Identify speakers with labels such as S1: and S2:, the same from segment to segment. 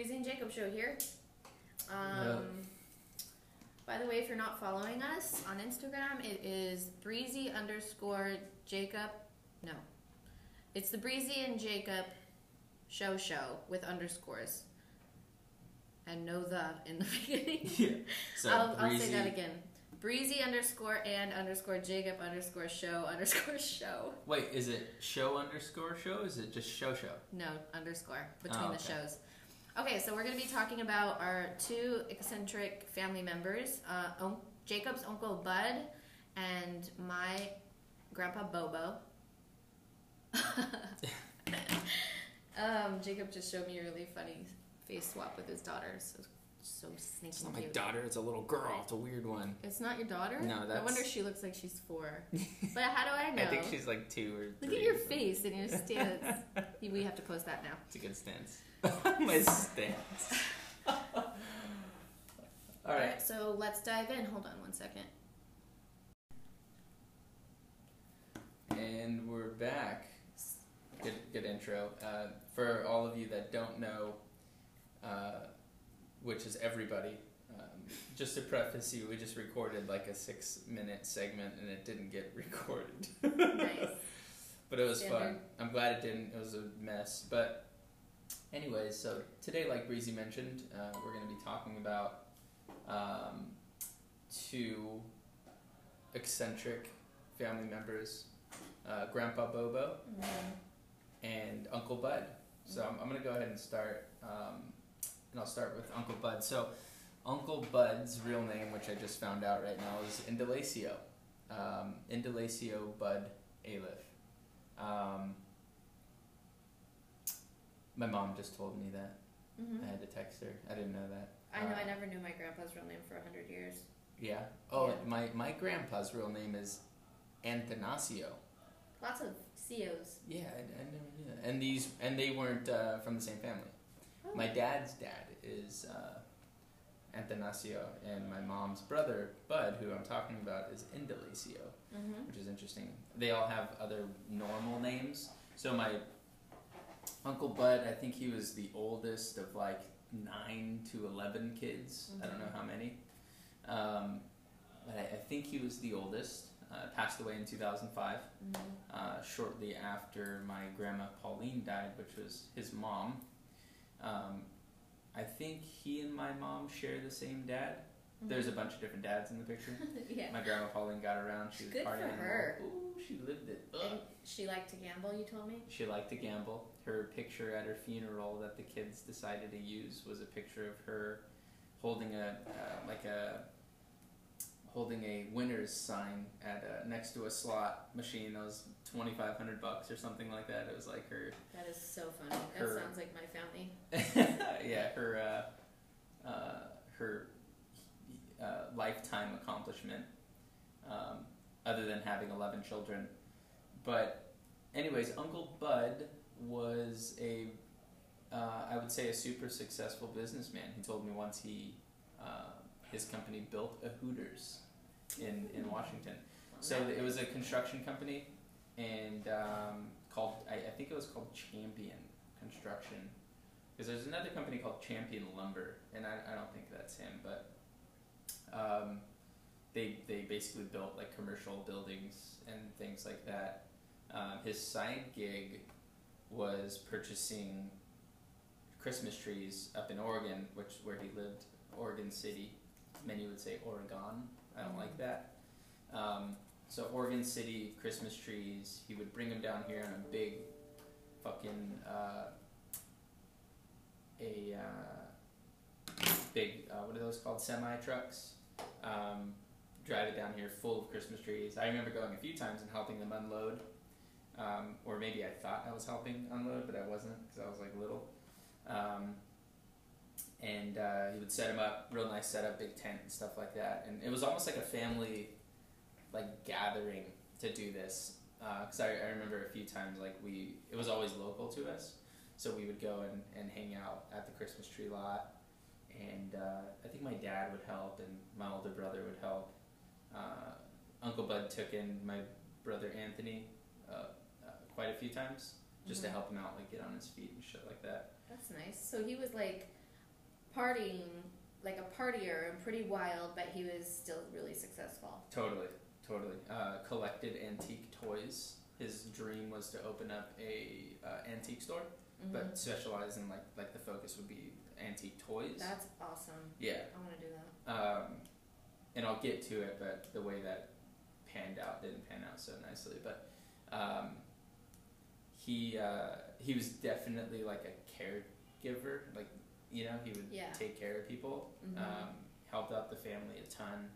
S1: Breezy and Jacob show here. Um, By the way, if you're not following us on Instagram, it is breezy underscore Jacob. No, it's the breezy and Jacob show show with underscores and no the in the beginning.
S2: Yeah. So
S1: I'll, I'll say that again. Breezy underscore and underscore Jacob underscore show underscore show.
S2: Wait, is it show underscore show? Is it just show show?
S1: No, underscore between
S2: Oh,
S1: the shows. Okay, so we're going to be talking about our two eccentric family members uh, un- Jacob's uncle Bud and my grandpa Bobo. um, Jacob just showed me a really funny face swap with his daughter. So, so sneaky
S2: It's not my
S1: cute.
S2: daughter. It's a little girl. It's a weird one.
S1: It's not your daughter?
S2: No, that's.
S1: I wonder if she looks like she's four. but how do I know?
S2: I think she's like two or
S1: Look at your face and your stance. we have to post that now.
S2: It's a good stance. my stance. All right.
S1: so let's dive in. Hold on one second.
S2: And we're back. Good, good intro. Uh, for all of you that don't know, uh, which is everybody, um, just to preface you, we just recorded like a six-minute segment and it didn't get recorded.
S1: Nice.
S2: but it was fun. I'm glad it didn't. It was a mess. But, anyways, so today, like Breezy mentioned, uh, we're going to be talking about um, two eccentric family members, uh, Grandpa Bobo and Uncle Bud. So I'm, I'm going to go ahead and start. Um, and I'll start with Uncle Bud. So, Uncle Bud's real name, which I just found out right now, is Indalecio. Um, Bud Aleph. Um, my mom just told me that.
S1: hmm
S2: I had to text her. I didn't know that.
S1: I know.
S2: Uh,
S1: I never knew my grandpa's real name for a hundred years.
S2: Yeah. Oh,
S1: Yeah.
S2: my my grandpa's real name is Antanasio.
S1: Lots of COs.
S2: Yeah, I, I never knew that. And these and they weren't uh, from the same family.
S1: Oh.
S2: My dad's dad is uh, Antanasio, and my mom's brother Bud, who I'm talking about, is Indalecio,
S1: Mm-hmm.
S2: which is interesting. They all have other normal names. So my uncle Bud, I think he was the oldest of like nine to eleven kids. I don't know how many, um, but I, I think he was the oldest. Uh, passed away in 2005
S1: Mm-hmm.
S2: uh, shortly after my grandma Pauline died, which was his mom. Um, I think he and my mom share the same dad. There's a bunch of different dads in the picture.
S1: Mm-hmm. yeah.
S2: My grandma Pauline got around. She was
S1: Good for
S2: partying. all.
S1: her.
S2: Ooh, she lived it. Ugh.
S1: And she liked to gamble. You told me.
S2: She liked to gamble. Her picture at her funeral that the kids decided to use was a picture of her holding a uh, like a holding a winner's sign at uh, next to a slot machine that was twenty five hundred bucks or something like that. It was like her
S1: That is so funny. That
S2: Her-
S1: sounds like my family.
S2: yeah her uh, uh, her uh, lifetime accomplishment um, other than having 11 children but anyways uncle bud was a uh, i would say a super successful businessman. He told me once he uh, his company built a hooters in, in washington. So it was a construction company and um, called I, I think it was called champion construction. Because there's another company called Champion Lumber, and I, I don't think that's him, but um, they they basically built like commercial buildings and things like that. Um, his side gig was purchasing Christmas trees up in Oregon, which where he lived, Oregon City. Many would say Oregon. I don't like that. Um, so Oregon City Christmas trees, he would bring them down here on a big, fucking. Uh, a uh, big uh, what are those called semi trucks um, drive it down here full of christmas trees i remember going a few times and helping them unload um, or maybe i thought i was helping unload but i wasn't because i was like little um, and uh, he would set them up real nice setup big tent and stuff like that and it was almost like a family like gathering to do this because I, I remember a few times like we it was always local to us so we would go and, and hang out at the Christmas tree lot. And uh, I think my dad would help, and my older brother would help. Uh, Uncle Bud took in my brother Anthony uh, uh, quite a few times just
S1: Mhm.
S2: to help him out, like get on his feet and shit like that.
S1: That's nice. So he was like partying like a partier and pretty wild, but he was still really successful.
S2: Totally, totally. Uh, collected antique toys. His dream was to open up a uh, antique store,
S1: Mhm.
S2: but specialize in like like the focus would be antique toys.
S1: That's awesome.
S2: yeah.
S1: I want to do that.
S2: Um, and I'll get to it, but the way that panned out didn't pan out so nicely. But um, he uh, he was definitely like a caregiver. Like you know, he would
S1: Yeah.
S2: take care of people.
S1: Mhm.
S2: Um, helped out the family a ton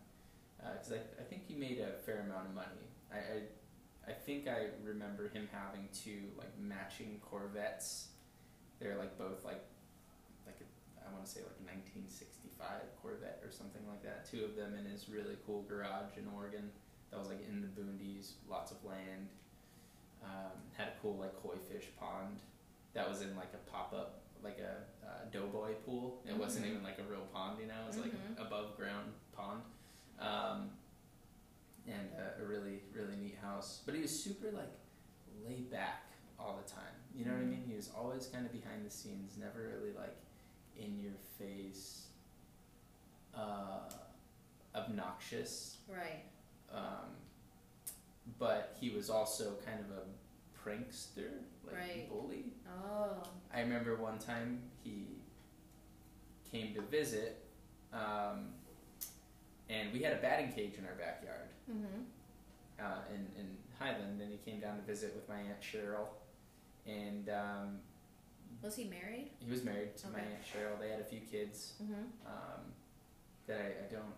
S2: because I, I think he made a fair amount of money. I, I I think I remember him having two like matching Corvettes. They're like both like like a, I want to say like a 1965 Corvette or something like that. Two of them in his really cool garage in Oregon. That was like in the boondies, lots of land. Um, had a cool like koi fish pond. That was in like a pop up like a uh, doughboy pool. It wasn't
S1: Mhm.
S2: even like a real pond, you know. It was like
S1: Mhm.
S2: an above ground pond. Um, and uh, a really really neat house. But he was super like laid back all the time. You know what I
S1: Mhm.
S2: mean? He was always kind of behind the scenes, never really like in your face, uh, obnoxious.
S1: Right.
S2: Um, but he was also kind of a prankster, like
S1: Right.
S2: bully.
S1: Oh.
S2: I remember one time he came to visit, um, and we had a batting cage in our backyard
S1: Mm-hmm.
S2: uh, in, in Highland, and he came down to visit with my aunt Cheryl, and um,
S1: Was he married?
S2: he was married to my aunt Cheryl. They had a few kids
S1: Mm-hmm.
S2: um, that I, I don't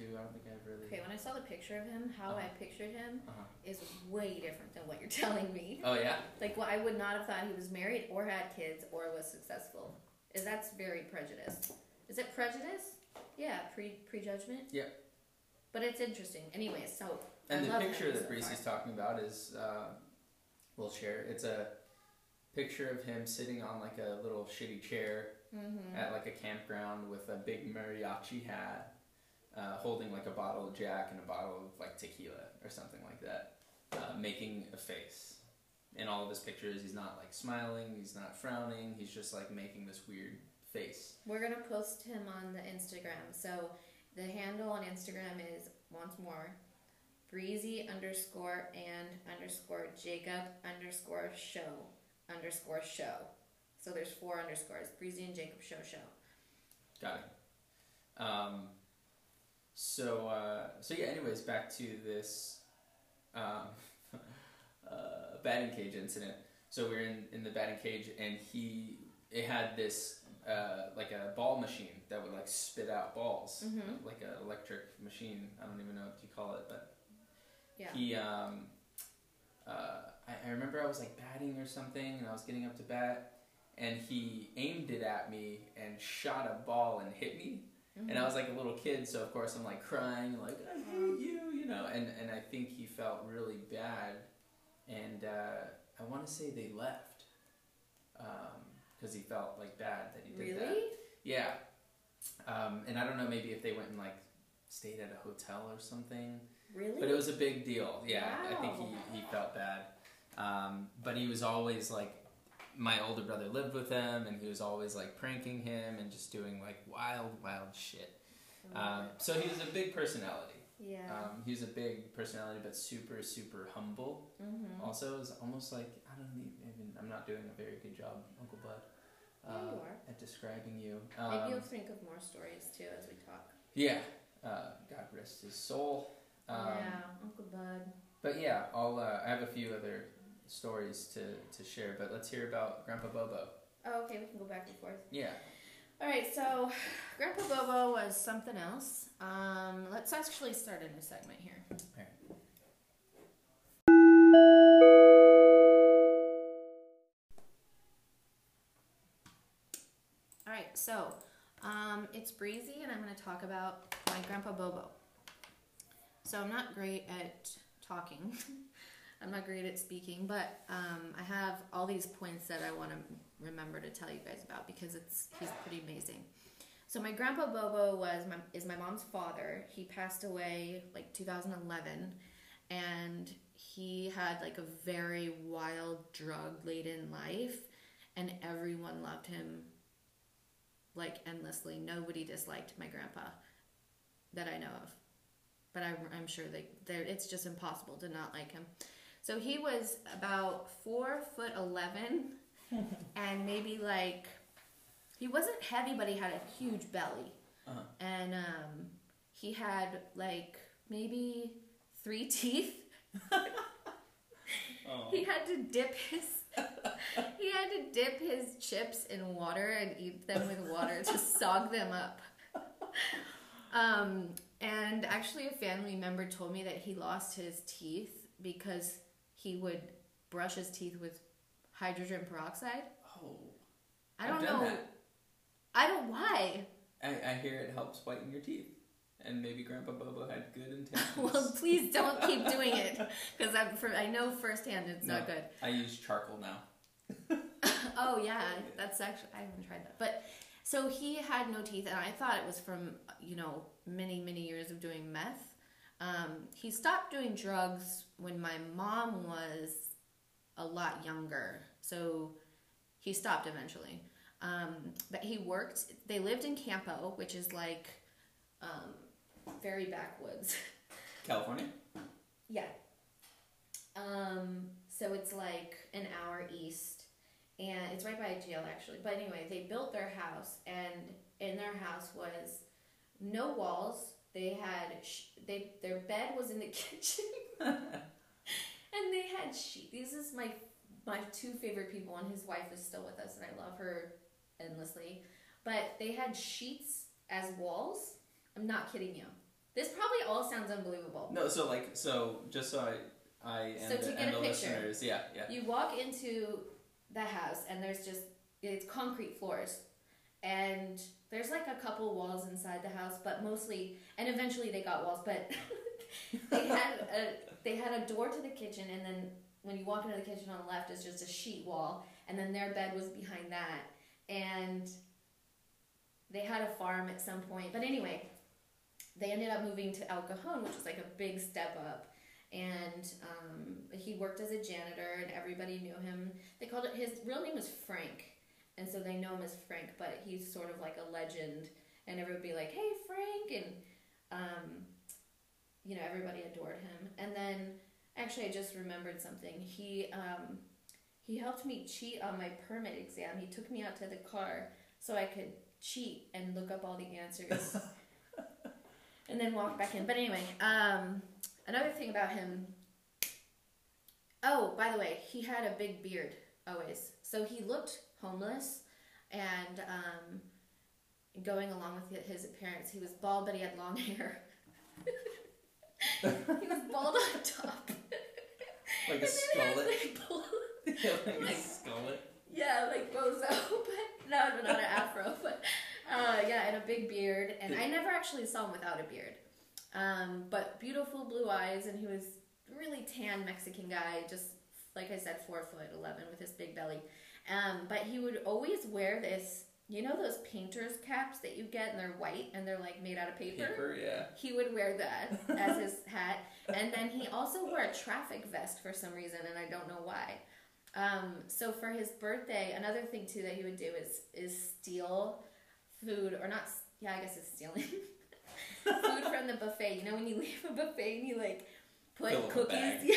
S2: I don't think I've really.
S1: Okay, when I saw the picture of him, how I
S2: Uh-huh.
S1: pictured him
S2: Uh-huh.
S1: is way different than what you're telling me.
S2: Oh yeah.
S1: Like, well, I would not have thought he was married or had kids or was successful. Is that's very prejudiced. Is it prejudice? Yeah, pre prejudgment.
S2: Yeah.
S1: But it's interesting. Anyways, so
S2: And
S1: I
S2: the picture that
S1: so
S2: Breezy's talking about is, uh, we'll share. It's a picture of him sitting on like a little shitty chair
S1: Mm-hmm.
S2: at like a campground with a big mariachi hat, uh, holding like a bottle of Jack and a bottle of like tequila or something like that, uh, making a face. In all of his pictures, he's not like smiling, he's not frowning, he's just like making this weird face.
S1: We're gonna post him on the Instagram. So the handle on Instagram is once more breezy underscore and underscore Jacob underscore show underscore show. So there's four underscores. Breezy and Jacob show show.
S2: Got it. Um, so uh, so yeah. Anyways, back to this um, uh, batting cage incident. So we were in, in the batting cage, and he it had this uh, like a ball machine that would like spit out balls,
S1: Mhm.
S2: like an electric machine. I don't even know what you call it, but
S1: Yeah.
S2: he um, uh, I, I remember I was like batting or something, and I was getting up to bat, and he aimed it at me and shot a ball and hit me.
S1: Mm-hmm.
S2: And I was like a little kid, so of course I'm like crying, like I hate you, you know. And and I think he felt really bad, and uh, I want to say they left because he felt like bad that he did
S1: really?
S2: that. Yeah. Um, and I don't know, maybe if they went and like stayed at a hotel or something.
S1: Really?
S2: But it was a big deal. Yeah, I think he, he felt bad. Um, but he was always like, my older brother lived with him, and he was always like pranking him and just doing like wild, wild shit. Um, so he was a big personality.
S1: yeah.
S2: Um, he was a big personality, but super, super humble.
S1: mm-hmm.
S2: Also, it was almost like I don't even. I'm not doing a very good job, Uncle Bud,
S1: Yeah,
S2: uh,
S1: you are.
S2: at describing you.
S1: Maybe
S2: Um,
S1: you'll think of more stories too as we talk.
S2: yeah. Uh, God rest his soul. Um,
S1: yeah, Uncle Bud.
S2: But yeah, I'll. Uh, I have a few other stories to, to share, but let's hear about Grandpa Bobo.
S1: Oh, okay, we can go back and forth.
S2: Yeah.
S1: All right, so Grandpa Bobo was something else. Um, let's actually start a new segment here.
S2: Alright.
S1: All right, so um, it's breezy, and I'm going to talk about my Grandpa Bobo. So I'm not great at talking. I'm not great at speaking, but um, I have all these points that I want to remember to tell you guys about because it's he's pretty amazing. So my grandpa Bobo was my, is my mom's father. He passed away like 2011, and he had like a very wild drug laden life, and everyone loved him like endlessly. Nobody disliked my grandpa that I know of, but I'm, I'm sure there it's just impossible to not like him. So he was about four foot eleven, and maybe like he wasn't heavy, but he had a huge belly,
S2: Uh-huh.
S1: and um, he had like maybe three teeth.
S2: Oh.
S1: He had to dip his he had to dip his chips in water and eat them with water to sog them up. Um, and actually, a family member told me that he lost his teeth because he would brush his teeth with hydrogen peroxide.
S2: Oh.
S1: I don't know.
S2: that.
S1: I don't why.
S2: I, I hear it helps whiten your teeth. And maybe Grandpa Bobo had good intentions.
S1: well, please don't keep doing it because I'm for I know firsthand it's not good.
S2: I use charcoal now.
S1: Oh yeah, that's actually I haven't tried that. But so he had no teeth, and I thought it was from you know many many years of doing meth. Um, he stopped doing drugs when my mom was a lot younger, so he stopped eventually. Um, but he worked. They lived in Campo, which is like um, very backwoods.
S2: California?
S1: Yeah. Um, so it's like an hour east, and it's right by a jail actually. But anyway, they built their house, and in their house was no walls. They had sh- they their bed was in the kitchen, and they had sheet. This is my my two favorite people, and his wife is still with us, and I love her endlessly. But they had sheets as walls. I'm not kidding you. This probably all sounds unbelievable.
S2: No, so like, so just so I, I and,
S1: So to
S2: the,
S1: get
S2: and
S1: a
S2: the
S1: picture.
S2: listeners, yeah, yeah.
S1: You walk into the house and there's just it's concrete floors. And there's like a couple walls inside the house, but mostly and eventually they got walls, but they had a they had a door to the kitchen and then when you walk into the kitchen on the left is just a sheet wall and then their bed was behind that. And they had a farm at some point. But anyway, they ended up moving to El Cajon, which was like a big step up and um, he worked as a janitor and everybody knew him they called it his real name was frank and so they know him as frank but he's sort of like a legend and everybody would be like hey frank and um, you know everybody adored him and then actually i just remembered something he um, he helped me cheat on my permit exam he took me out to the car so i could cheat and look up all the answers and then walk back in but anyway um, Another thing about him. Oh, by the way, he had a big beard always. So he looked homeless and um, going along with his appearance, he was bald, but he had long hair. he was bald on top.
S2: Like a
S1: then he had,
S2: skullet.
S1: like, bl-
S2: like a skullet.
S1: yeah, like bozo, but no, no, not an afro, but uh, yeah, and a big beard. And I never actually saw him without a beard. Um, but beautiful blue eyes, and he was really tan Mexican guy, just like I said, four foot eleven with his big belly. Um, but he would always wear this, you know, those painters caps that you get, and they're white and they're like made out of
S2: Paper, yeah.
S1: he would wear that as his hat, and then he also wore a traffic vest for some reason, and I don't know why. Um, so for his birthday, another thing too that he would do is is steal food, or not? Yeah, I guess it's stealing food from the buffet. You know when you leave a buffet and you like put
S2: Fill
S1: cookies, yeah,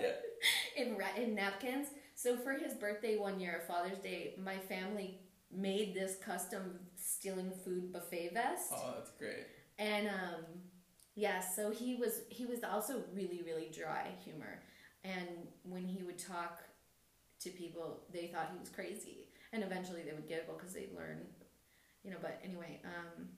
S2: Yeah.
S1: in ra- in napkins. So for his birthday one year, Father's Day, my family made this custom stealing food buffet vest.
S2: Oh, that's great.
S1: And um yeah, so he was he was also really really dry humor. And when he would talk to people, they thought he was crazy. And eventually they would giggle because they'd learn, you know, but anyway, um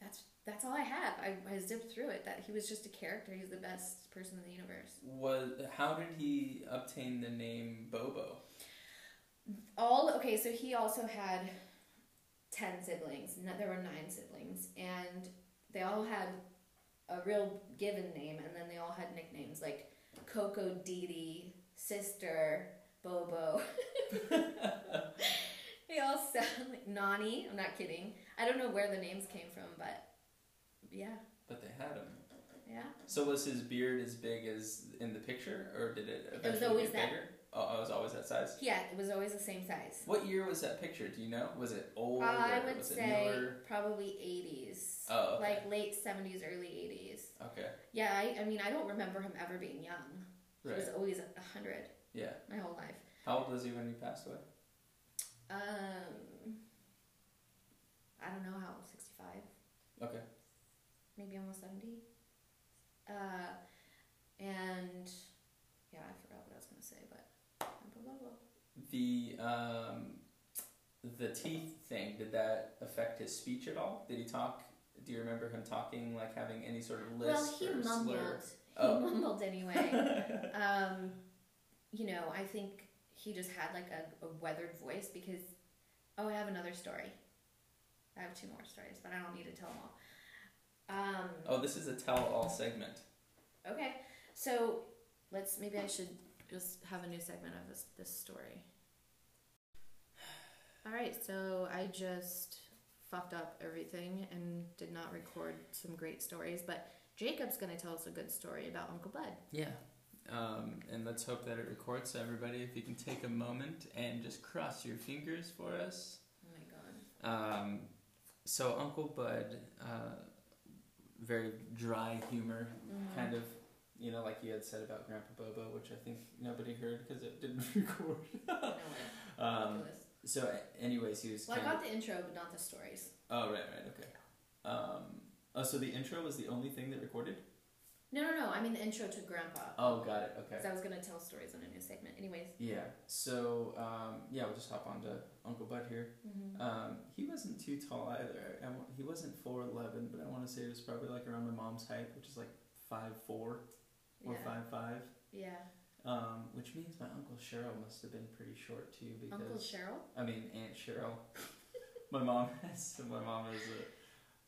S1: that's that's all I have. I, I zipped through it. That he was just a character. He's the best person in the universe.
S2: Was how did he obtain the name Bobo?
S1: all okay so he also had 10 siblings there were nine siblings and they all had a real given name and then they all had nicknames like coco Dee sister bobo they all sound like nani i'm not kidding i don't know where the names came from but yeah
S2: But they had him.
S1: yeah
S2: So was his beard as big as in the picture, or did it eventually
S1: always
S2: get
S1: that.
S2: bigger? Oh, it was always that size.
S1: Yeah, it was always the same size.
S2: What year was that picture? Do you know? Was it old?
S1: I
S2: or
S1: would
S2: was it
S1: say
S2: newer?
S1: probably 80s.
S2: Oh, okay.
S1: Like late 70s, early 80s.
S2: Okay.
S1: Yeah, I, I mean, I don't remember him ever being young. He
S2: Right.
S1: was always a 100
S2: Yeah.
S1: my whole life.
S2: How old was he when he passed away?
S1: Um, I don't know how, 65?
S2: Okay.
S1: Maybe almost 70? Uh, and yeah, I forgot what I was going to say, but blah, blah, blah.
S2: The um, the teeth thing. Did that affect his speech at all? Did he talk? Do you remember him talking like having any sort of lisp
S1: Well, he
S2: or
S1: mumbled.
S2: slur?
S1: He
S2: Oh.
S1: mumbled anyway. um, you know, I think he just had like a, a weathered voice because. Oh, I have another story. I have two more stories, but I don't need to tell them all. Um,
S2: Oh, this is a tell-all segment.
S1: Okay, so let's maybe I should just have a new segment of this this story. All right, so I just fucked up everything and did not record some great stories, but Jacob's gonna tell us a good story about Uncle Bud.
S2: Yeah. Um, and let's hope that it records. So everybody, if you can take a moment and just cross your fingers for us.
S1: Oh my god.
S2: Um, so Uncle Bud, uh, very dry humor,
S1: Mhm.
S2: kind of, you know, like you had said about Grandpa Bobo, which I think nobody heard because it didn't record. Um, so, anyways, he was.
S1: Well, I got the intro, but not the stories.
S2: oh, right, right, okay. Um, oh, so the intro was the only thing that recorded.
S1: No, no, no. I mean the intro to Grandpa.
S2: Oh, got it. Okay.
S1: Because I was gonna tell stories on a new segment. Anyways.
S2: Yeah. So, um, yeah, we'll just hop on to Uncle Bud here.
S1: Mm-hmm.
S2: Um, he wasn't too tall either. I, he wasn't four eleven, but I want to say it was probably like around my mom's height, which is like five four or
S1: yeah.
S2: five five.
S1: Yeah.
S2: Um, which means my uncle Cheryl must have been pretty short too, because
S1: Uncle Cheryl.
S2: I mean Aunt Cheryl. my mom has my mom has a,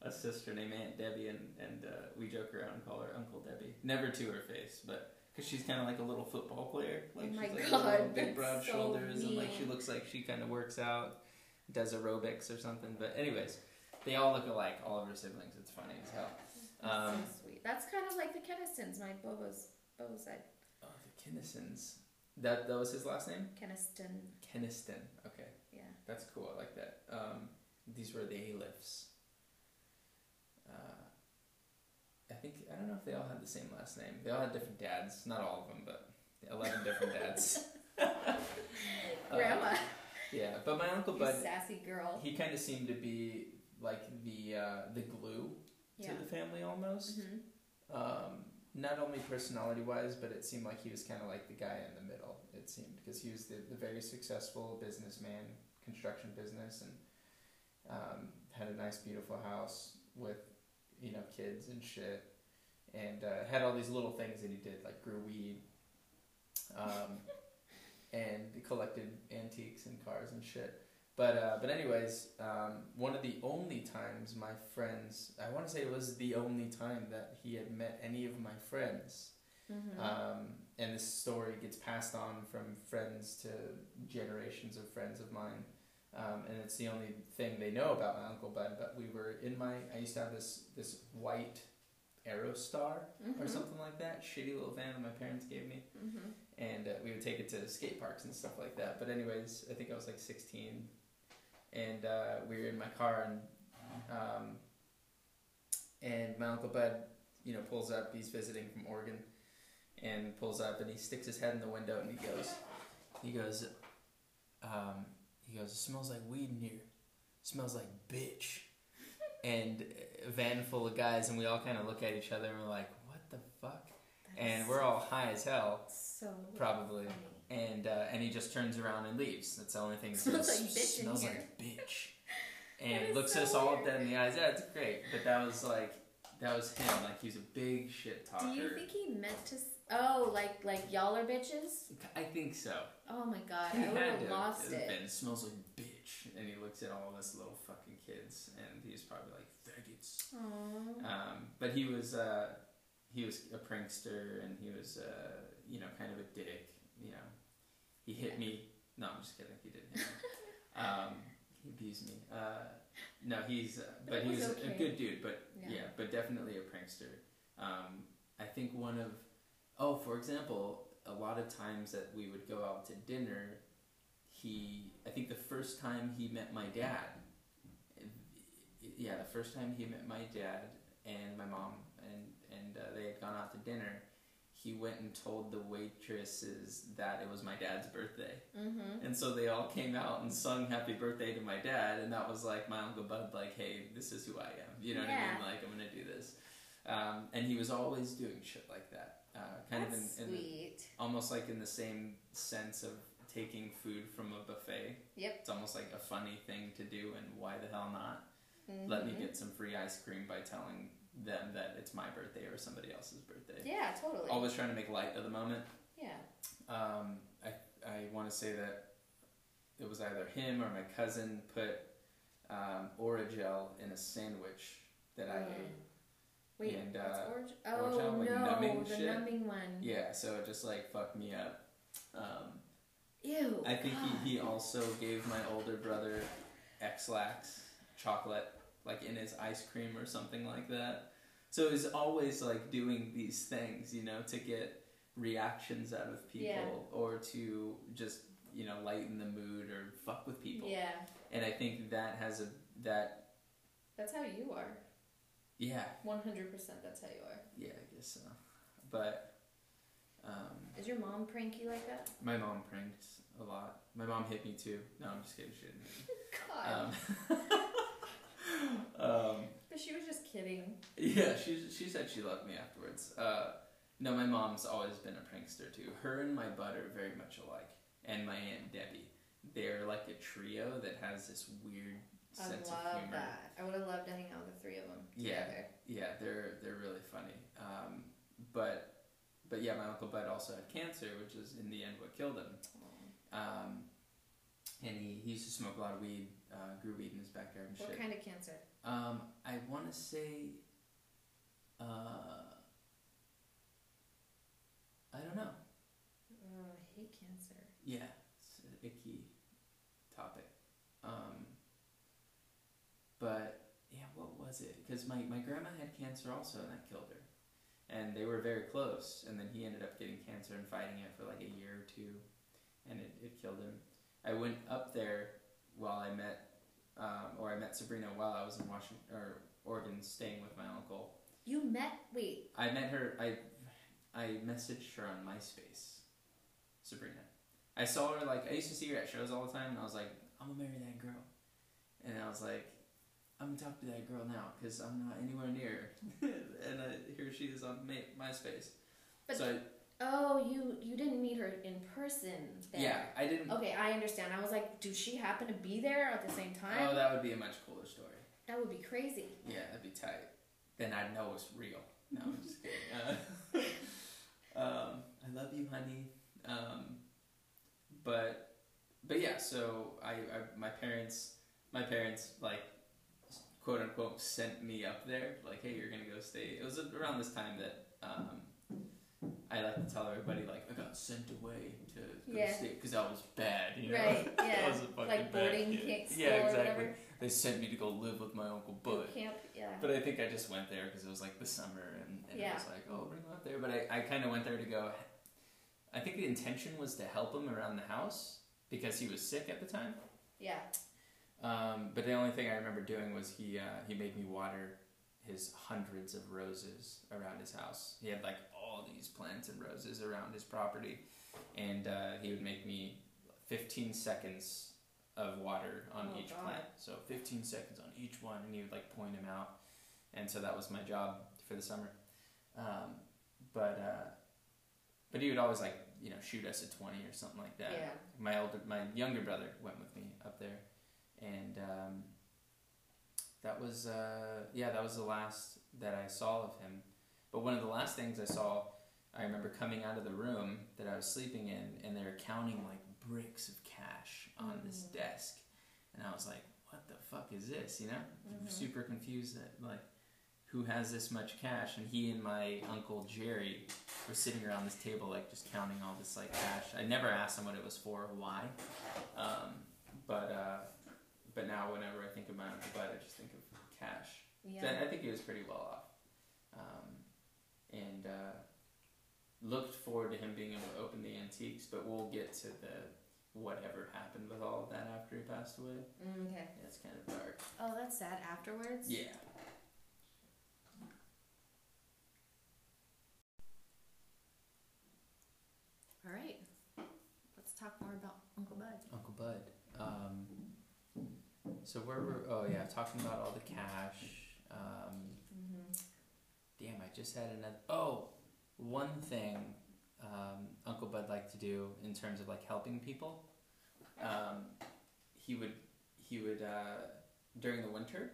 S2: a sister named Aunt Debbie, and and uh, we joke around and call her Uncle Debbie. Never to her face, but. Cause she's kind of like a little football player, like
S1: Oh my
S2: she's like
S1: God,
S2: little big broad
S1: so
S2: shoulders, and like she looks like she kind of works out, does aerobics or something. But anyways, they all look alike, all of her siblings. It's funny as hell.
S1: That's
S2: Um,
S1: so sweet. That's kind of like the Kennistons, my Bobo's Bobo side.
S2: Oh, the Kinnisons. That that was his last name.
S1: Kenniston.
S2: Keniston. Okay,
S1: Yeah.
S2: that's cool. I like that. Um, these were the A-lifts. Uh, I think I don't know if they all had the same last name. They all had different dads. Not all of them, but eleven different dads. Uh,
S1: Grandma.
S2: yeah, but my uncle
S1: you
S2: Bud,
S1: sassy girl.
S2: he kind of seemed to be like the uh, the glue
S1: Yeah.
S2: to the family almost.
S1: hmm
S2: Um, not only personality wise, but it seemed like he was kind of like the guy in the middle. It seemed because he was the, the very successful businessman, construction business, and um, had a nice, beautiful house with you know kids and shit, and uh, had all these little things that he did, like grew weed, um, and collected antiques and cars and shit. But uh, but anyways, um, one of the only times my friends, I want to say it was the only time that he had met any of my friends.
S1: hmm
S2: Um, and this story gets passed on from friends to generations of friends of mine. Um, and it's the only thing they know about my uncle Bud. But we were in my, I used to have this this white Aerostar
S1: hmm
S2: or something like that, shitty little van that my parents gave me
S1: hmm
S2: and uh, we would take it to skate parks and stuff like that. But anyways, I think I was like 16, and uh, we were in my car, and um, and my uncle Bud, you know, pulls up. He's visiting from Oregon, and pulls up, and he sticks his head in the window, and he goes, he goes, um, he goes, it smells like weed in here. It smells like bitch. And a van full of guys, and we all kind of look at each other, and we're like, what the fuck? And we're all high as hell.
S1: so
S2: Probably.
S1: funny.
S2: and uh, and he just turns around and leaves. That's the only thing.
S1: Smells like bitch
S2: Smells like bitch. And looks
S1: so
S2: us all
S1: weird.
S2: dead in the eyes. Yeah, it's great. But that was like that was him. Like he's a big shit talker.
S1: Do you think he meant to? s- Oh, like like y'all are bitches.
S2: I think so.
S1: Oh my god,
S2: He
S1: I would have lost
S2: have
S1: it.
S2: been. Smells like bitch. And he looks at all of us little fucking kids, and he was probably like faggots. Um, but he was uh, he was a prankster, and he was uh, you know kind of a dick. You know, he hit me. No, I'm just kidding. He didn't hit me. um, he abused me. Uh, no, he's uh, but he
S1: was
S2: was
S1: okay.
S2: a good dude. But
S1: Yeah.
S2: yeah. but definitely a prankster. Um, I think one of oh, for example, a lot of times that we would go out to dinner, he I think the first time he met my dad, yeah, the first time he met my dad and my mom and and uh, they had gone out to dinner, he went and told the waitresses that it was my dad's birthday.
S1: Mm-hmm.
S2: And so they all came out and sung happy birthday to my dad, and that was like my Uncle Bud, like, hey, this is who I am. You know what I mean? Like, I'm going to do this. Um, and he was always doing shit like that. Uh, kind
S1: That's
S2: of in, in
S1: sweet.
S2: almost like in the same sense of taking food from a buffet.
S1: Yep.
S2: It's almost like a funny thing to do, and why the hell not? Let me
S1: Mhm.
S2: get some free ice cream by telling them that it's my birthday or somebody else's birthday.
S1: Yeah, totally.
S2: Always trying to make light of the moment.
S1: Yeah.
S2: Um, I, I want to say that it was either him or my cousin put um, Orajel in a sandwich that I
S1: Mm.
S2: ate.
S1: Wait,
S2: And, uh,
S1: orange? Oh
S2: out, like
S1: no,
S2: numbing
S1: the
S2: shit?
S1: numbing one.
S2: Yeah, so it just like fucked me up. Um,
S1: Ew.
S2: I think
S1: God.
S2: he, he also gave my older brother Ex-Lax chocolate, like in his ice cream or something like that. So he's always like doing these things, you know, to get reactions out of people
S1: Yeah.
S2: or to just, you know, lighten the mood or fuck with people.
S1: Yeah,
S2: And I think that has a, that,
S1: that's how you are.
S2: yeah,
S1: One hundred percent. That's how you are.
S2: yeah, I guess so. But, um,
S1: Is your mom pranky like that?
S2: my mom pranks a lot. My mom hit me too. No, I'm just kidding. She didn't.
S1: God.
S2: Um, um,
S1: but she was just kidding.
S2: yeah, she she said she loved me afterwards. Uh, no, my mom's always been a prankster too. Her and my bud are very much alike, and my aunt Debbie. They're like a trio that has this weird
S1: I
S2: sense of
S1: love
S2: humor.
S1: that. I would have loved to hang out with the three of them
S2: Yeah. Yeah, they're they're really funny. Um, but but yeah, my uncle Bud also had cancer, which is in the end what killed him. Um, and he, he used to smoke a lot of weed, uh, grew weed in his backyard and
S1: What
S2: shit.
S1: kind of cancer?
S2: Um, I want to say, uh, I don't know.
S1: Oh, I hate cancer.
S2: Yeah, it's an icky topic. Um, but yeah, what was it? Because my, my grandma had cancer also, and that killed her. And they were very close, and then he ended up getting cancer and fighting it for like a year or two, and it, it killed him. I went up there while I met, um, or I met Sabrina while I was in Washington or Oregon, staying with my uncle.
S1: You met? Wait.
S2: I met her. I I messaged her on MySpace. Sabrina. I saw her like I used to see her at shows all the time, and I was like, I'm gonna marry that girl. And I was like, I'm gonna talk to that girl now because I'm not anywhere near. her. and here she is on My- MySpace.
S1: But
S2: so
S1: oh, you you didn't meet her in person. Then.
S2: yeah, I didn't.
S1: Okay, I understand. I was like, do she happen to be there at the same time?
S2: Oh, that would be a much cooler story.
S1: that would be crazy.
S2: Yeah, that'd be tight. Then I'd know it's real. No, I'm just kidding. Uh, um, I love you, honey. Um, but but yeah, so I, I my parents my parents like quote unquote sent me up there like hey you're gonna go stay. It was around this time that um, I like to tell everybody like I got sent away to go
S1: Yeah.
S2: stay because I was bad. You know?
S1: Right, yeah.
S2: was a fucking
S1: Like boarding
S2: kid.
S1: kick school
S2: Yeah,
S1: or
S2: exactly.
S1: whatever.
S2: They sent me to go live with my uncle Bud.
S1: Camp, yeah.
S2: But I think I just went there because it was like the summer and, and
S1: Yeah.
S2: it was like, oh, bring him up there. But I, I kind of went there to go. I think the intention was to help him around the house because he was sick at the time.
S1: yeah.
S2: Um, but the only thing I remember doing was he uh, he made me water his hundreds of roses around his house. He had like all these plants and roses around his property, and uh, he would make me 15 seconds of water on
S1: Oh,
S2: each
S1: God.
S2: plant. So 15 seconds on each one, and he would like point them out, and so that was my job for the summer. Um, but uh, but he would always like you know shoot us a 20 or something like that
S1: Yeah.
S2: my older my younger brother went with me up there and um, that was uh, yeah that was the last that I saw of him but one of the last things I saw I remember coming out of the room that I was sleeping in and they were counting like bricks of cash on this
S1: Mm.
S2: desk and I was like what the fuck is this you know
S1: Mhm.
S2: super confused that like who has this much cash and he and my uncle Jerry were sitting around this table like just counting all this like cash. I never asked him what it was for or why. Um, but uh, but now whenever I think of my Uncle Bud, I just think of cash. So
S1: Yeah.
S2: I think he was pretty well off. Um, and uh, looked forward to him being able to open the antiques, but we'll get to the whatever happened with all of that after he passed away.
S1: Mm, okay.
S2: Yeah, kind of dark.
S1: Oh, that's sad. Afterwards.
S2: Yeah.
S1: All right. Let's talk more about Uncle Bud.
S2: Uncle Bud. Um, so where were? Oh yeah, talking about all the cash. Um. Damn, I just had another. Oh, one thing um, Uncle Bud liked to do in terms of like helping people. Um, he would he would uh, during the winter.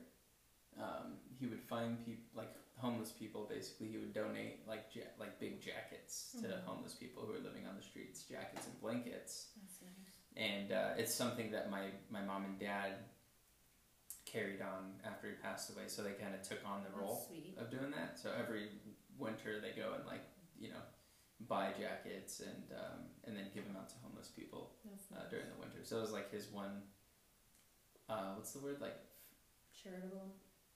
S2: Um, he would find people like homeless people. Basically, he would donate like ja- like big jackets to
S1: Mhm.
S2: homeless people who are living on the streets, jackets and blankets.
S1: That's nice.
S2: and uh, it's something that my, my mom and dad carried on after he passed away so they kind of took on the role
S1: sweet.
S2: of doing that so every winter they go and like you know buy jackets and um, and then give them out to homeless people uh,
S1: nice.
S2: during the winter so it was like his one uh, what's the word like
S1: Charitable.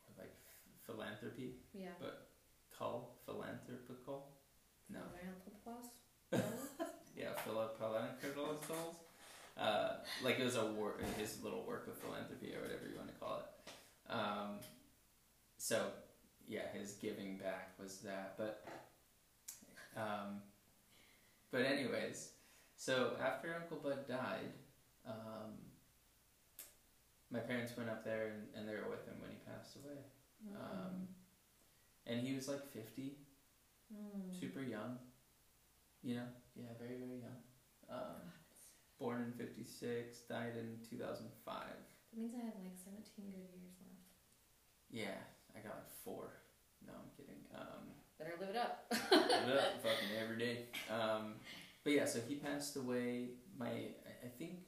S2: f- like philanthropy
S1: Yeah.
S2: cull philanthropical no
S1: Philanthropos?
S2: yeah Philanthropos uh, like it was a work, his little work of philanthropy or whatever you want to call it. Um, so yeah, his giving back was that. But um, but anyways, so after Uncle Bud died, um, my parents went up there and, and they were with him when he passed away. Um, and he was like fifty,
S1: Mm.
S2: super young. You know, yeah, very very young. Born in '56, died in 2005.
S1: That means I have like 17 good years left.
S2: Yeah, I got like four. No, I'm kidding. Um,
S1: Better live it up.
S2: live it up fucking every day. Um, but yeah, so he passed away. My, I I think,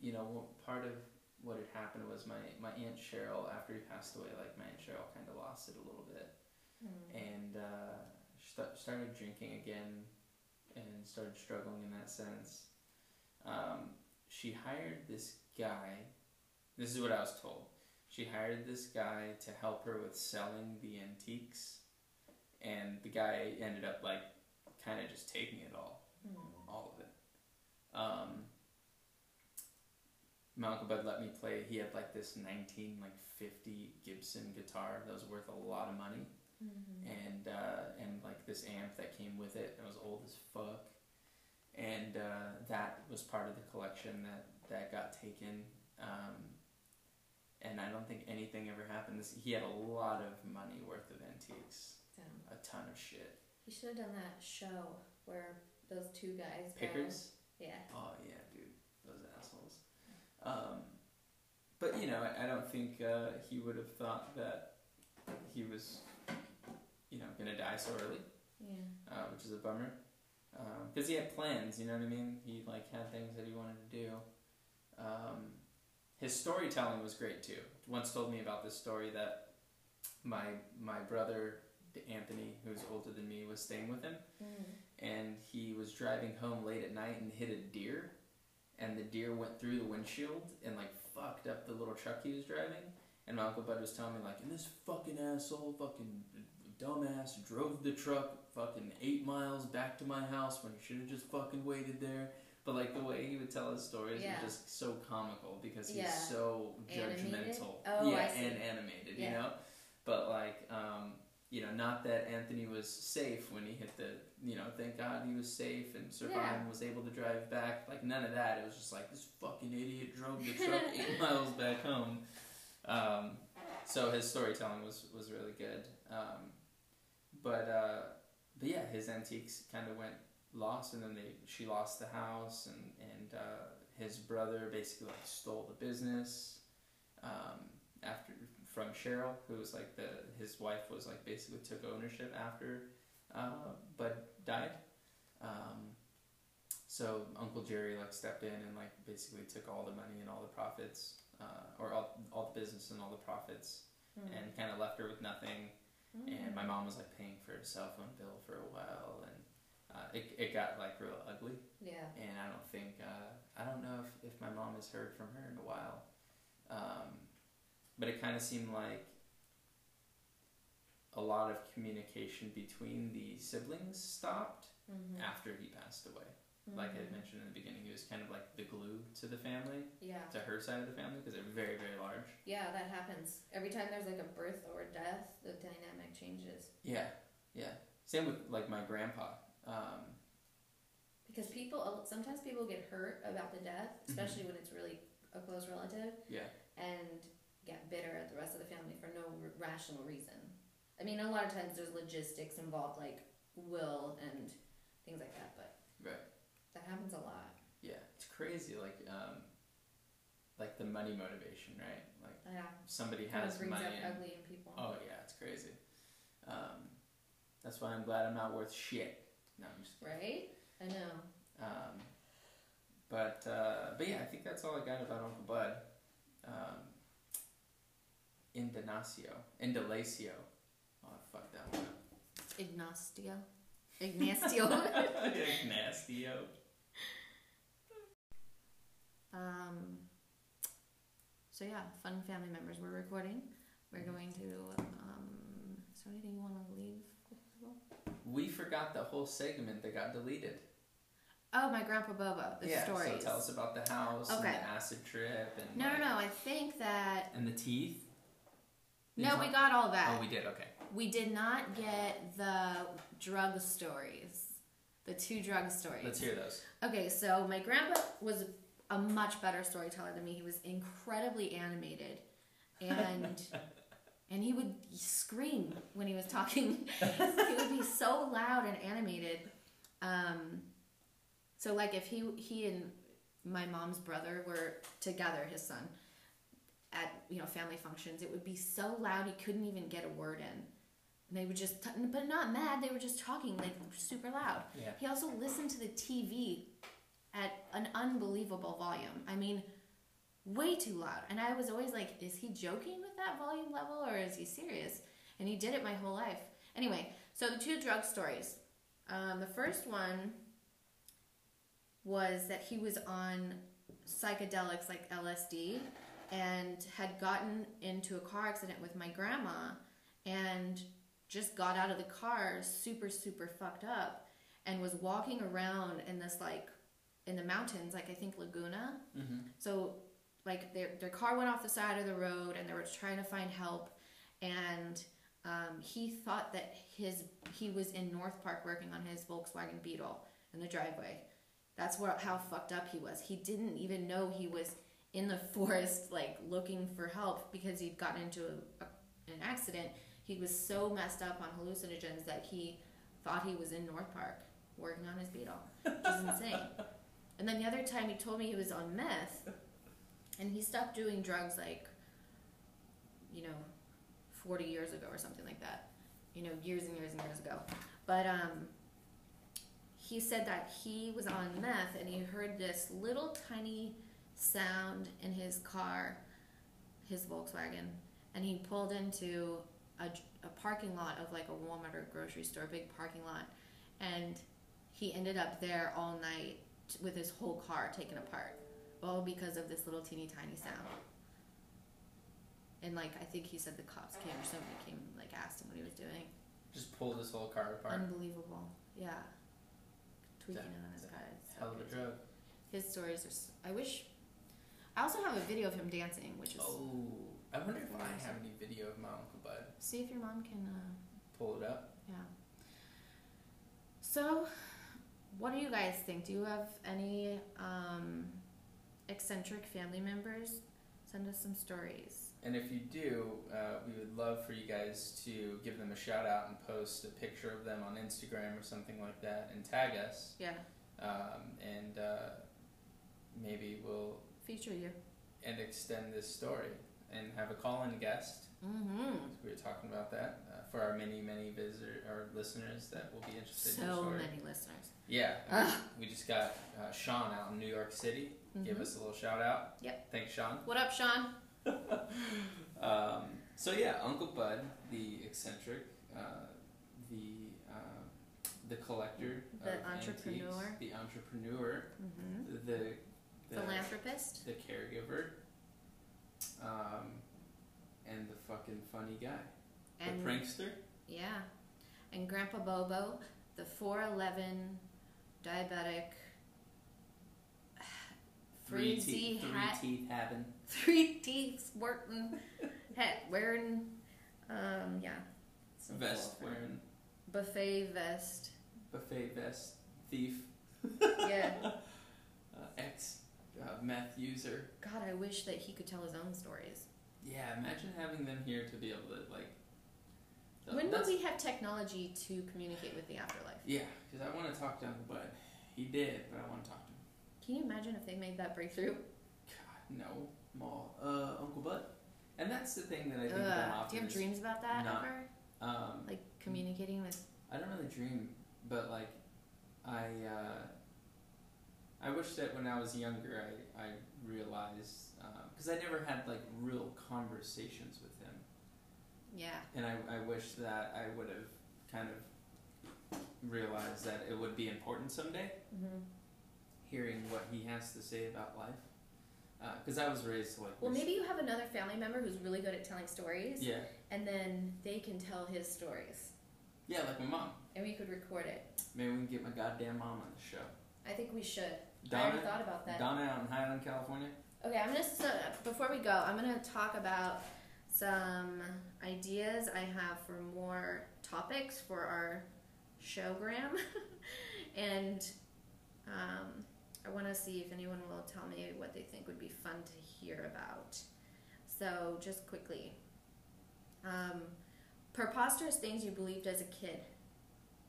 S2: you know, part of what had happened was my my aunt Cheryl. After he passed away, like my aunt Cheryl kind of lost it a little bit,
S1: Mm.
S2: and uh, st- started drinking again, and started struggling in that sense. Um, she hired this guy. This is what I was told. She hired this guy to help her with selling the antiques, and the guy ended up like kind of just taking it all,
S1: Mm.
S2: all of it. Um, my uncle Bud let me play. He had like this nineteen like fifty Gibson guitar that was worth a lot of money
S1: Mhm.
S2: and uh, and like this amp that came with it. It was old as fuck, and uh, that was part of the collection that that got taken. Um, and I don't think anything ever happened. This, he had a lot of money worth of antiques,
S1: Damn.
S2: a ton of shit.
S1: He should have done that show where those two guys. go-
S2: Pickers.
S1: Yeah.
S2: Oh yeah, dude, those assholes. Um, but you know, I, I don't think uh, he would have thought that he was, you know, gonna die so early.
S1: Yeah.
S2: uh, which is a bummer. Because he had plans, you know what I mean? He like had things that he wanted to do. Um, his storytelling was great too. Once told me about this story that my my brother Anthony, who's older than me, was staying with him,
S1: Mm.
S2: and he was driving home late at night and hit a deer, and the deer went through the windshield and like fucked up the little truck he was driving. And my uncle Bud was telling me like, and this fucking asshole, fucking dumbass, drove the truck fucking eight miles back to my house when he should have just fucking waited there. But like the way he would tell his stories
S1: Yeah.
S2: was just so comical because he's
S1: Yeah.
S2: so judgmental.
S1: Oh,
S2: yeah, and animated, you know. But like, um, you know, not that Anthony was safe when he hit the, you know, thank God he was safe and survived
S1: Yeah.
S2: and was able to drive back. Like none of that. It was just like this fucking idiot drove the truck eight miles back home. Um, so his storytelling was was really good. Um, but uh, but yeah, his antiques kind of went lost, and then they she lost the house, and and uh, his brother basically like stole the business. Um, after from Cheryl, who was like the his wife was like basically took ownership after uh, Bud died. Um, so Uncle Jerry like stepped in and like basically took all the money and all the profits, uh, or all all the business and all the profits,
S1: Mm.
S2: and kind of left her with nothing.
S1: Mm.
S2: And my mom was like paying for a cell phone bill for a while, and uh, it it got like real ugly.
S1: Yeah.
S2: And I don't think uh, I don't know if, if my mom has heard from her in a while, um, but it kind of seemed like a lot of communication between the siblings stopped,
S1: Mhm.
S2: after he passed away. Like I had
S1: Mhm.
S2: mentioned in the beginning, he was kind of like the glue to the family,
S1: Yeah.
S2: to her side of the family, because they're very, very large.
S1: Yeah, that happens. Every time there's like a birth or death, the dynamic changes.
S2: Yeah, yeah. Same with like my grandpa. Um,
S1: Because people, sometimes people get hurt about the death, especially when it's really a close relative,
S2: yeah,
S1: and get bitter at the rest of the family for no r- rational reason. I mean, a lot of times there's logistics involved, like will and things like that, but
S2: right.
S1: That happens a lot.
S2: Yeah, it's crazy. Like, um, like the money motivation, right? Like
S1: Yeah.
S2: somebody has
S1: brings
S2: money.
S1: up ugly in people.
S2: oh yeah, it's crazy. Um, that's why I'm glad I'm not worth shit. No, I'm just kidding.
S1: Right? I know.
S2: Um, but uh, but yeah, I think that's all I got about Uncle Bud. Um, Indonasio, Indalacio. Oh, I fucked that one up.
S1: Ignacio. Ignacio.
S2: Ignastio.
S1: Um, so yeah, fun family members. We're recording. We're going to. Um, is there anything you want to leave?
S2: We forgot the whole segment that got deleted.
S1: Oh, my grandpa Bobo. The
S2: yeah,
S1: stories.
S2: so tell us about the house and
S1: Okay.
S2: the acid trip and
S1: no,
S2: like-
S1: no, no. I think that.
S2: and the teeth.
S1: No, we got all that.
S2: Oh, we did. Okay.
S1: We did not get the drug stories. The two drug stories.
S2: Let's hear those.
S1: Okay, so my grandpa was a much better storyteller than me. He was incredibly animated, and and he would scream when he was talking. he would be so loud and animated. Um, so like if he he and my mom's brother were together, his son, at you know family functions, it would be so loud he couldn't even get a word in. And they would just, t- but not mad. They were just talking like super loud.
S2: Yeah.
S1: He also listened to the TV at an unbelievable volume. I mean, way too loud. And I was always like, is he joking with that volume level or is he serious? And he did it my whole life. Anyway, so the two drug stories. Um, the first one was that he was on psychedelics like LSD and had gotten into a car accident with my grandma and just got out of the car super, super fucked up and was walking around in this like in the mountains, like I think Laguna.
S2: Mm-hmm.
S1: So like their their car went off the side of the road and they were trying to find help and um, he thought that his he was in North Park working on his Volkswagen Beetle in the driveway. That's where how fucked up he was. He didn't even know he was in the forest like looking for help because he'd gotten into a, a, an accident. He was so messed up on hallucinogens that he thought he was in North Park working on his Beetle, which is insane. And then the other time he told me he was on meth, and he stopped doing drugs like, you know, 40 years ago or something like that. You know, years and years and years ago. But um, he said that he was on meth and he heard this little tiny sound in his car, his Volkswagen, and he pulled into a, a parking lot of like a Walmart or grocery store, big parking lot, and he ended up there all night t- with his whole car taken apart, all because of this little teeny tiny sound. And like I think he said the cops came or somebody came like asked him what he was doing.
S2: Just pulled this whole car apart.
S1: Unbelievable, yeah. Tweaking it on his
S2: that
S1: car. it's so
S2: Hell of a drug.
S1: His stories are. s- I wish. I also have a video of him dancing, which is.
S2: Oh, I wonder if I have any video of my Uncle Bud.
S1: See if your mom can. Uh,
S2: Pull it up.
S1: yeah. So, what do you guys think? Do you have any um, eccentric family members? Send us some stories.
S2: And if you do, uh, we would love for you guys to give them a shout out and post a picture of them on Instagram or something like that and tag us.
S1: Yeah,
S2: Um, and uh, maybe we'll
S1: feature you.
S2: and extend this story and have a call-in guest.
S1: Mm-hmm.
S2: We were talking about that uh, for our many, many visitor or listeners that will be interested in the
S1: So
S2: story.
S1: many listeners.
S2: Yeah,
S1: Ugh.
S2: we just got uh, Sean out in New York City. Give
S1: Mhm.
S2: us a little shout out.
S1: Yep.
S2: Thanks, Sean.
S1: What up, Sean?
S2: Um, so yeah, Uncle Bud, the eccentric, uh, the uh, the collector,
S1: The
S2: of
S1: entrepreneur.
S2: antiques, the entrepreneur,
S1: Mm-hmm.
S2: the the,
S1: Philanthropist.
S2: the caregiver, um, and the fucking funny guy,
S1: And
S2: the prankster.
S1: Yeah. And Grandpa Bobo, the 411 diabetic
S2: Three teeth, three teeth having.
S1: three teeth working, hat wearing, um, yeah, some
S2: Vest
S1: cool-
S2: wearing.
S1: buffet vest,
S2: Buffet vest. Thief.
S1: yeah.
S2: Uh, ex uh, meth user.
S1: God, I wish that he could tell his own stories.
S2: Yeah, imagine having them here to be able to like.
S1: When will we have technology to communicate with the afterlife?
S2: Yeah, because I want to talk to him, but he did, but I want to talk to him.
S1: Can you imagine if they made that breakthrough?
S2: God, no, Maul, uh, Uncle Bud, and that's the thing that I think about
S1: Do you have dreams about that
S2: not-
S1: ever?
S2: Um,
S1: Like communicating with.
S2: I don't really dream, but like, I, uh, I wish that when I was younger, I, I realized, because I never had like real conversations with him,
S1: Yeah.
S2: and I, I wish that I would have kind of realized that it would be important someday,
S1: hmm
S2: hearing what he has to say about life. Because I was raised like.
S1: Well, maybe you have another family member who's really good at telling stories,
S2: Yeah,
S1: and then they can tell his stories,
S2: yeah, like my mom.
S1: and we could record it.
S2: Maybe we can get my goddamn mom on the show.
S1: I think we should. I
S2: Donna,
S1: already thought about that.
S2: Donna out in Highland, California.
S1: Okay, I'm gonna so, before we go, I'm gonna talk about some ideas I have for more topics for our showgram, and um, I want to see if anyone will tell me what they think would be fun to hear about. So, just quickly, um, preposterous things you believed as a kid,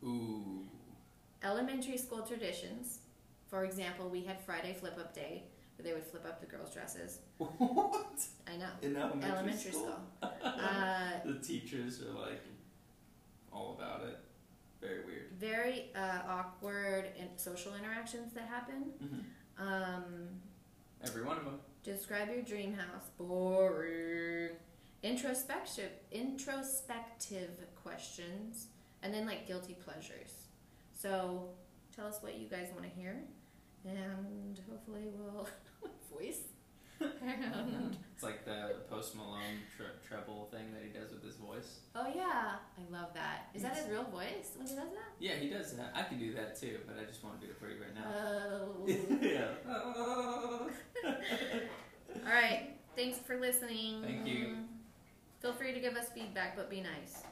S2: Ooh.
S1: elementary school traditions. For example, we had Friday flip up day where they would flip up the girls' dresses.
S2: what?
S1: I know.
S2: In elementary,
S1: elementary
S2: school?
S1: school. Uh,
S2: The teachers are like all about it. Very weird.
S1: very uh, awkward and social interactions that happen.
S2: hmm
S1: Um,
S2: Every one of them.
S1: describe your dream house. Boring. Introspective, introspective questions, and then like guilty pleasures. So tell us what you guys want to hear, and hopefully we'll voice.
S2: It's like the Post Malone tre- treble thing that he does with his voice.
S1: oh yeah, I love that. Is that his real voice when he does that?
S2: Yeah, he does that. I can do that too, but I just want to do it for you right now.
S1: Oh.
S2: yeah.
S1: All right. Thanks for listening.
S2: Thank you.
S1: Feel free to give us feedback, but be nice.